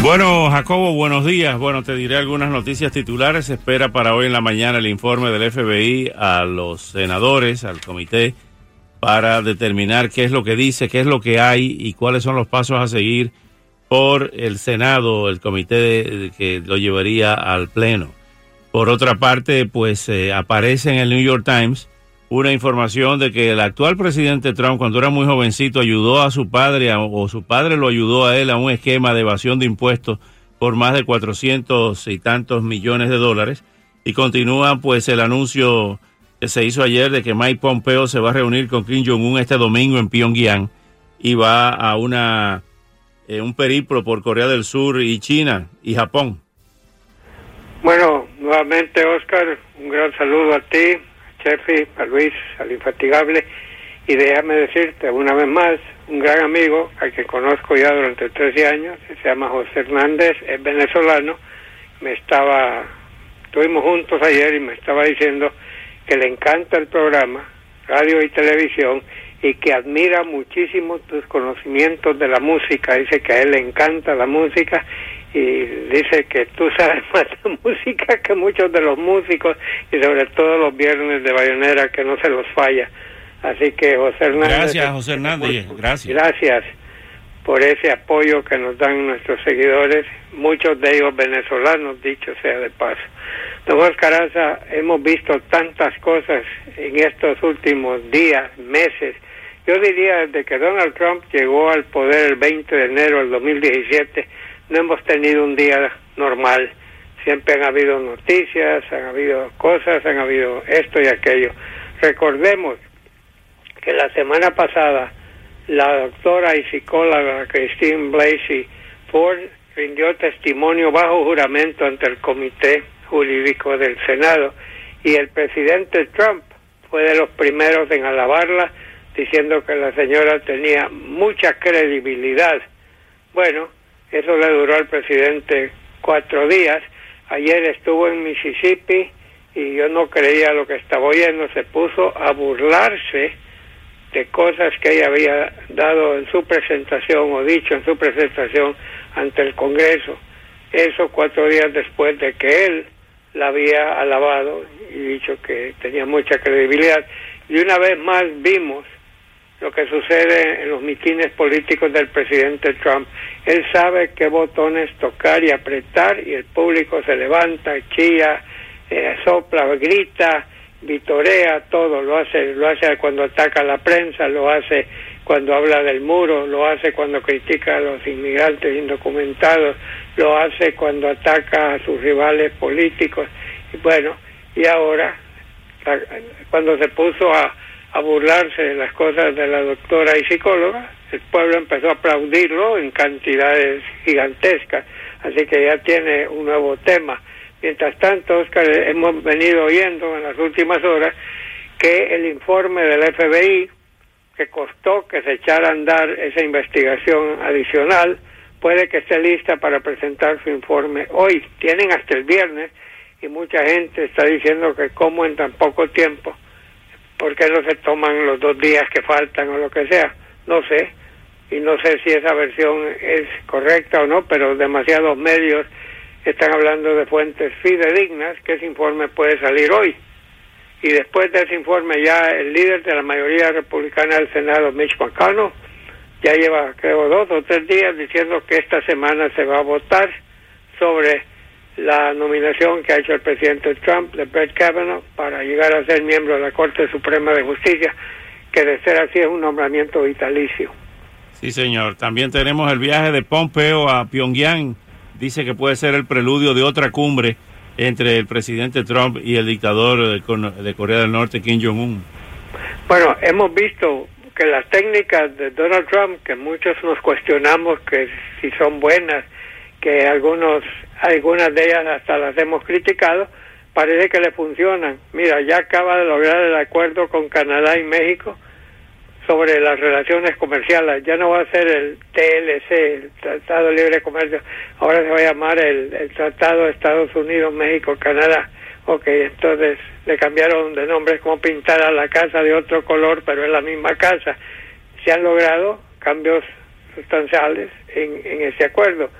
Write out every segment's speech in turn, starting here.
Bueno, Jacobo, buenos días. Bueno, te diré algunas noticias titulares. Se espera para hoy en la mañana el informe del FBI a los senadores, al comité, para determinar qué es lo que dice, qué es lo que hay y cuáles son los pasos a seguir por el Senado, el comité que lo llevaría al Pleno. Por otra parte, pues eh, aparece en el New York Times una información de que el actual presidente Trump, cuando era muy jovencito, ayudó a su padre o su padre lo ayudó a él a un esquema de evasión de impuestos por más de 400 y tantos millones de dólares. Y continúa pues el anuncio que se hizo ayer de que Mike Pompeo se va a reunir con Kim Jong-un este domingo en Pyongyang y va a una eh, un periplo por Corea del Sur y China y Japón. Bueno, nuevamente Oscar, un gran saludo a ti, Chefi, a Luis, al infatigable, y déjame decirte una vez más, un gran amigo al que conozco ya durante 13 años, se llama José Hernández, es venezolano, me estaba, estuvimos juntos ayer y me estaba diciendo que le encanta el programa, radio y televisión, y que admira muchísimo tus conocimientos de la música, dice que a él le encanta la música y dice que tú sabes más de música que muchos de los músicos y sobre todo los viernes de Bayonera que no se los falla. Así que José Hernández. Gracias, José Hernández. Gracias. Gracias por ese apoyo que nos dan nuestros seguidores, muchos de ellos venezolanos, dicho sea de paso. Don Oscar hemos visto tantas cosas en estos últimos días, meses. Yo diría desde que Donald Trump llegó al poder el 20 de enero del 2017, no hemos tenido un día normal. Siempre han habido noticias, han habido cosas, han habido esto y aquello. Recordemos que la semana pasada la doctora y psicóloga Christine Blasey Ford rindió testimonio bajo juramento ante el Comité Jurídico del Senado y el presidente Trump fue de los primeros en alabarla diciendo que la señora tenía mucha credibilidad. Bueno, eso le duró al presidente cuatro días. Ayer estuvo en Mississippi y yo no creía lo que estaba oyendo. Se puso a burlarse de cosas que ella había dado en su presentación o dicho en su presentación ante el Congreso. Eso cuatro días después de que él la había alabado y dicho que tenía mucha credibilidad. Y una vez más vimos lo que sucede en los mitines políticos del presidente Trump. Él sabe qué botones tocar y apretar y el público se levanta, chilla, eh, sopla, grita, vitorea, todo. Lo hace, lo hace cuando ataca a la prensa, lo hace cuando habla del muro, lo hace cuando critica a los inmigrantes indocumentados, lo hace cuando ataca a sus rivales políticos. Y bueno, y ahora, cuando se puso a a burlarse de las cosas de la doctora y psicóloga, el pueblo empezó a aplaudirlo en cantidades gigantescas, así que ya tiene un nuevo tema. Mientras tanto, Oscar, hemos venido oyendo en las últimas horas que el informe del FBI, que costó que se echara a andar esa investigación adicional, puede que esté lista para presentar su informe hoy. Tienen hasta el viernes y mucha gente está diciendo que como en tan poco tiempo ¿por qué no se toman los dos días que faltan o lo que sea? No sé, y no sé si esa versión es correcta o no, pero demasiados medios están hablando de fuentes fidedignas que ese informe puede salir hoy. Y después de ese informe ya el líder de la mayoría republicana del Senado, Mitch McConnell, ya lleva creo dos o tres días diciendo que esta semana se va a votar sobre la nominación que ha hecho el presidente Trump de Brett Kavanaugh para llegar a ser miembro de la Corte Suprema de Justicia, que de ser así es un nombramiento vitalicio. Sí, señor. También tenemos el viaje de Pompeo a Pyongyang. Dice que puede ser el preludio de otra cumbre entre el presidente Trump y el dictador de Corea del Norte, Kim Jong-un. Bueno, hemos visto que las técnicas de Donald Trump, que muchos nos cuestionamos que si son buenas, que algunos algunas de ellas hasta las hemos criticado, parece que le funcionan. Mira, ya acaba de lograr el acuerdo con Canadá y México sobre las relaciones comerciales. Ya no va a ser el TLC, el Tratado de Libre Comercio, ahora se va a llamar el, el Tratado de Estados Unidos, México, Canadá. Ok, entonces le cambiaron de nombre, es como pintar a la casa de otro color, pero es la misma casa. Se han logrado cambios sustanciales en, en ese acuerdo.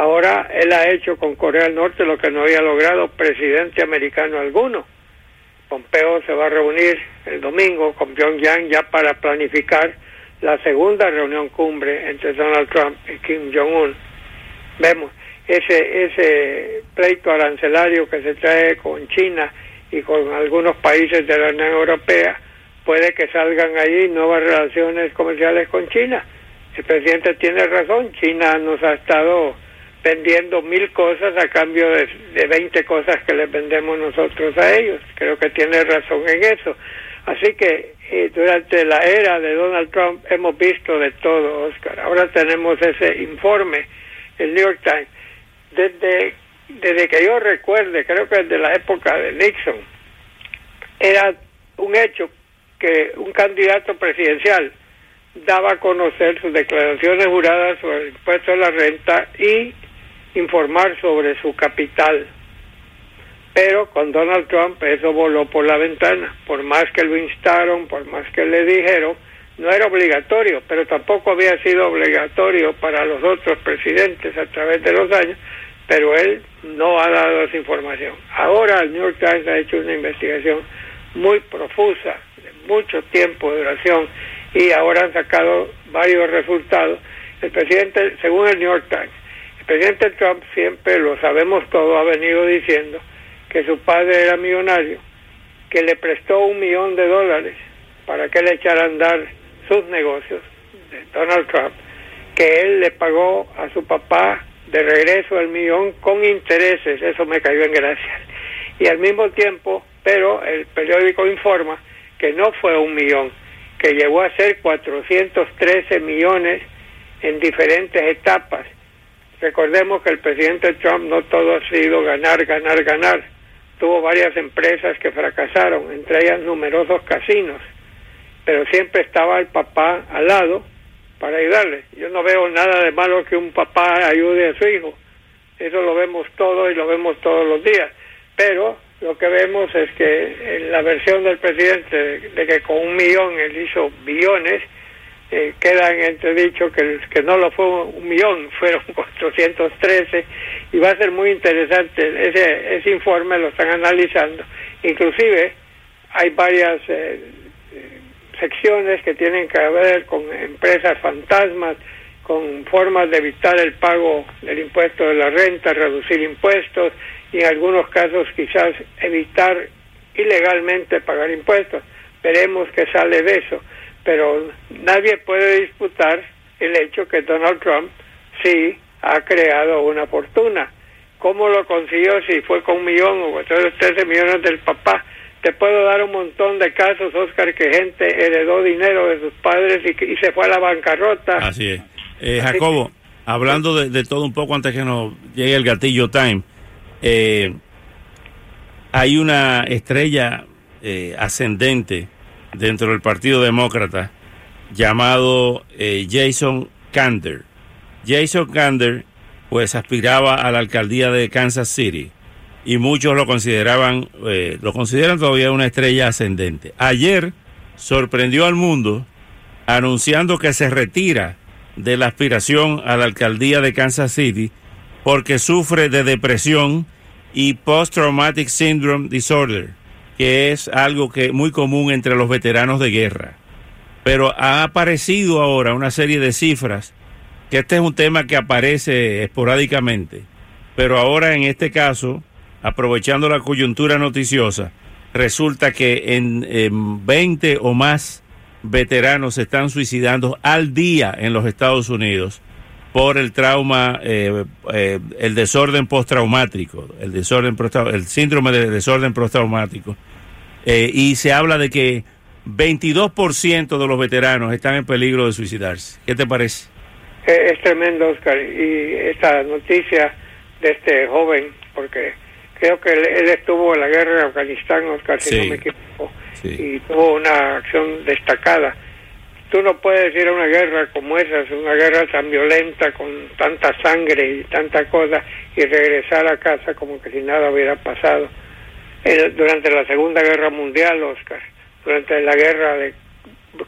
Ahora él ha hecho con Corea del Norte lo que no había logrado presidente americano alguno. Pompeo se va a reunir el domingo con Pyongyang ya para planificar la segunda reunión cumbre entre Donald Trump y Kim Jong-un. Vemos ese ese pleito arancelario que se trae con China y con algunos países de la Unión Europea, puede que salgan ahí nuevas relaciones comerciales con China. El presidente tiene razón, China nos ha estado vendiendo mil cosas a cambio de, de 20 cosas que les vendemos nosotros a ellos. Creo que tiene razón en eso. Así que eh, durante la era de Donald Trump hemos visto de todo, Oscar. Ahora tenemos ese informe, el New York Times. Desde, desde que yo recuerde, creo que desde la época de Nixon, era un hecho que un candidato presidencial daba a conocer sus declaraciones juradas sobre el impuesto a la renta y informar sobre su capital. Pero con Donald Trump eso voló por la ventana. Por más que lo instaron, por más que le dijeron, no era obligatorio, pero tampoco había sido obligatorio para los otros presidentes a través de los años, pero él no ha dado esa información. Ahora el New York Times ha hecho una investigación muy profusa, de mucho tiempo de duración, y ahora han sacado varios resultados. El presidente, según el New York Times, el presidente Trump siempre, lo sabemos todo, ha venido diciendo que su padre era millonario, que le prestó un millón de dólares para que le echara a andar sus negocios de Donald Trump, que él le pagó a su papá de regreso el millón con intereses, eso me cayó en gracia. Y al mismo tiempo, pero el periódico informa que no fue un millón, que llegó a ser 413 millones en diferentes etapas. Recordemos que el presidente Trump no todo ha sido ganar, ganar, ganar. Tuvo varias empresas que fracasaron, entre ellas numerosos casinos, pero siempre estaba el papá al lado para ayudarle. Yo no veo nada de malo que un papá ayude a su hijo. Eso lo vemos todo y lo vemos todos los días. Pero lo que vemos es que en la versión del presidente de, que con un millón él hizo billones, eh, queda en entredicho que, que no lo fue un millón, fueron 413 y va a ser muy interesante, ese, ese informe lo están analizando, inclusive hay varias eh, secciones que tienen que ver con empresas fantasmas, con formas de evitar el pago del impuesto de la renta, reducir impuestos y en algunos casos quizás evitar ilegalmente pagar impuestos. Veremos qué sale de eso, pero nadie puede disputar el hecho que Donald Trump sí ha creado una fortuna. ¿Cómo lo consiguió? Si fue con un millón o 13 millones del papá. Te puedo dar un montón de casos, Oscar, que gente heredó dinero de sus padres y, y se fue a la bancarrota. Así es. Eh, Jacobo, hablando de, de, todo un poco antes que nos llegue el gatillo time, eh, hay una estrella eh, ascendente dentro del Partido Demócrata llamado eh, Jason Kander. Jason Kander pues aspiraba a la alcaldía de Kansas City y muchos lo consideraban, eh, lo consideran todavía una estrella ascendente. Ayer sorprendió al mundo anunciando que se retira de la aspiración a la alcaldía de Kansas City porque sufre de depresión y post-traumatic syndrome disorder, que es algo que muy común entre los veteranos de guerra. Pero ha aparecido ahora una serie de cifras que este es un tema que aparece esporádicamente, pero ahora en este caso, aprovechando la coyuntura noticiosa, resulta que en, en 20 o más veteranos se están suicidando al día en los Estados Unidos por el trauma, eh, eh, el desorden postraumático, el desorden el síndrome de desorden postraumático. Eh, y se habla de que 22% de los veteranos están en peligro de suicidarse. ¿Qué te parece? Es tremendo, Oscar. Y esta noticia de este joven, porque creo que él, estuvo en la guerra de Afganistán, Oscar, si no me equivoco, y tuvo una acción destacada. Tú no puedes ir a una guerra como esa, una guerra tan violenta, con tanta sangre y tanta cosa, y regresar a casa como que si nada hubiera pasado. durante la Segunda Guerra Mundial, Oscar, durante la guerra de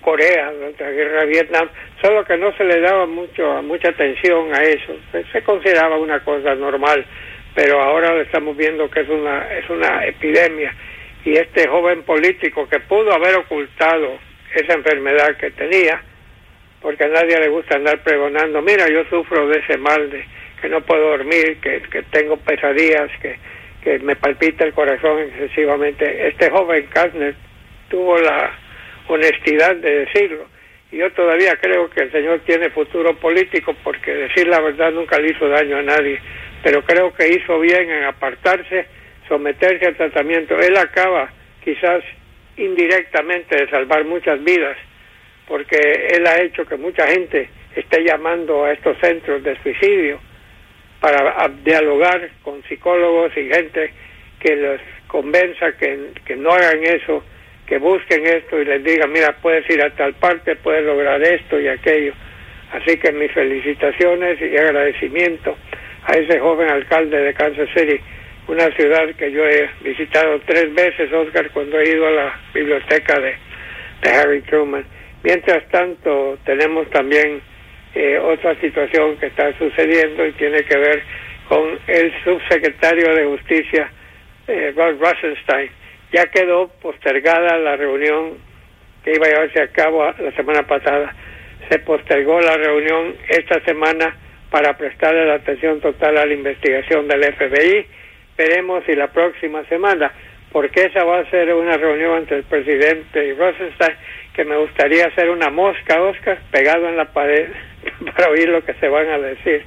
Corea, durante la guerra de Vietnam, solo que no se le daba mucho mucha atención a eso, se consideraba una cosa normal, pero ahora estamos viendo que es una es una epidemia y este joven político que pudo haber ocultado esa enfermedad que tenía, porque a nadie le gusta andar pregonando, mira, yo sufro de ese mal de que no puedo dormir, que, que tengo pesadillas, que, que me palpita el corazón excesivamente. Este joven Kastner tuvo la honestidad de decirlo. Y yo todavía creo que el señor tiene futuro político porque decir la verdad nunca le hizo daño a nadie. Pero creo que hizo bien en apartarse, someterse al tratamiento. Él acaba quizás indirectamente de salvar muchas vidas porque él ha hecho que mucha gente esté llamando a estos centros de suicidio para dialogar con psicólogos y gente que los convenza que, que no hagan eso que busquen esto y les digan, mira, puedes ir a tal parte, puedes lograr esto y aquello. Así que mis felicitaciones y agradecimiento a ese joven alcalde de Kansas City, una ciudad que yo he visitado tres veces, Oscar, cuando he ido a la biblioteca de, Harry Truman. Mientras tanto, tenemos también eh, otra situación que está sucediendo y tiene que ver con el subsecretario de Justicia, eh, Rod Rosenstein, ya quedó postergada la reunión que iba a llevarse a cabo la semana pasada. Se postergó la reunión esta semana para prestarle la atención total a la investigación del FBI. Veremos si la próxima semana, porque esa va a ser una reunión entre el presidente y Rosenstein, que me gustaría hacer una mosca, Oscar, pegado en la pared para oír lo que se van a decir.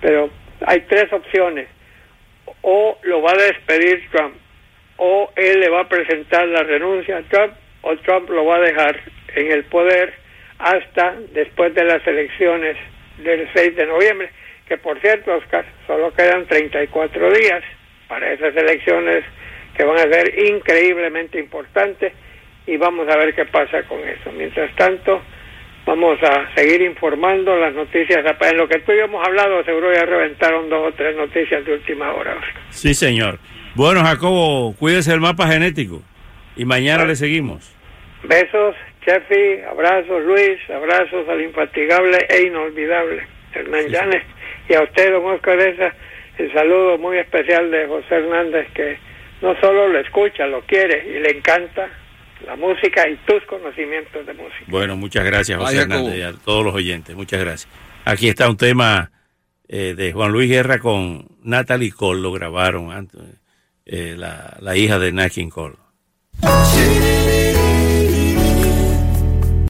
Pero hay tres opciones. O lo va a despedir Trump o él le va a presentar la renuncia a Trump o Trump lo va a dejar en el poder hasta después de las elecciones del 6 de noviembre, que por cierto, Oscar, solo quedan 34 días para esas elecciones que van a ser increíblemente importantes y vamos a ver qué pasa con eso. Mientras tanto, vamos a seguir informando las noticias. En lo que tú y yo hemos hablado, seguro ya reventaron dos o tres noticias de última hora. Sí, señor. Bueno, Jacobo, cuídese el mapa genético y mañana le seguimos. Besos, Chefi, abrazos, Luis, abrazos al infatigable e inolvidable Hernán Llanes y a usted, don Oscar Esa, el saludo muy especial de José Hernández que no solo lo escucha, lo quiere y le encanta la música y tus conocimientos de música. Bueno, muchas gracias José Hernández y a todos los oyentes, muchas gracias. Aquí está un tema eh, de Juan Luis Guerra con Natalie Cole, lo grabaron antes eh, la, la hija de Nat King Cole.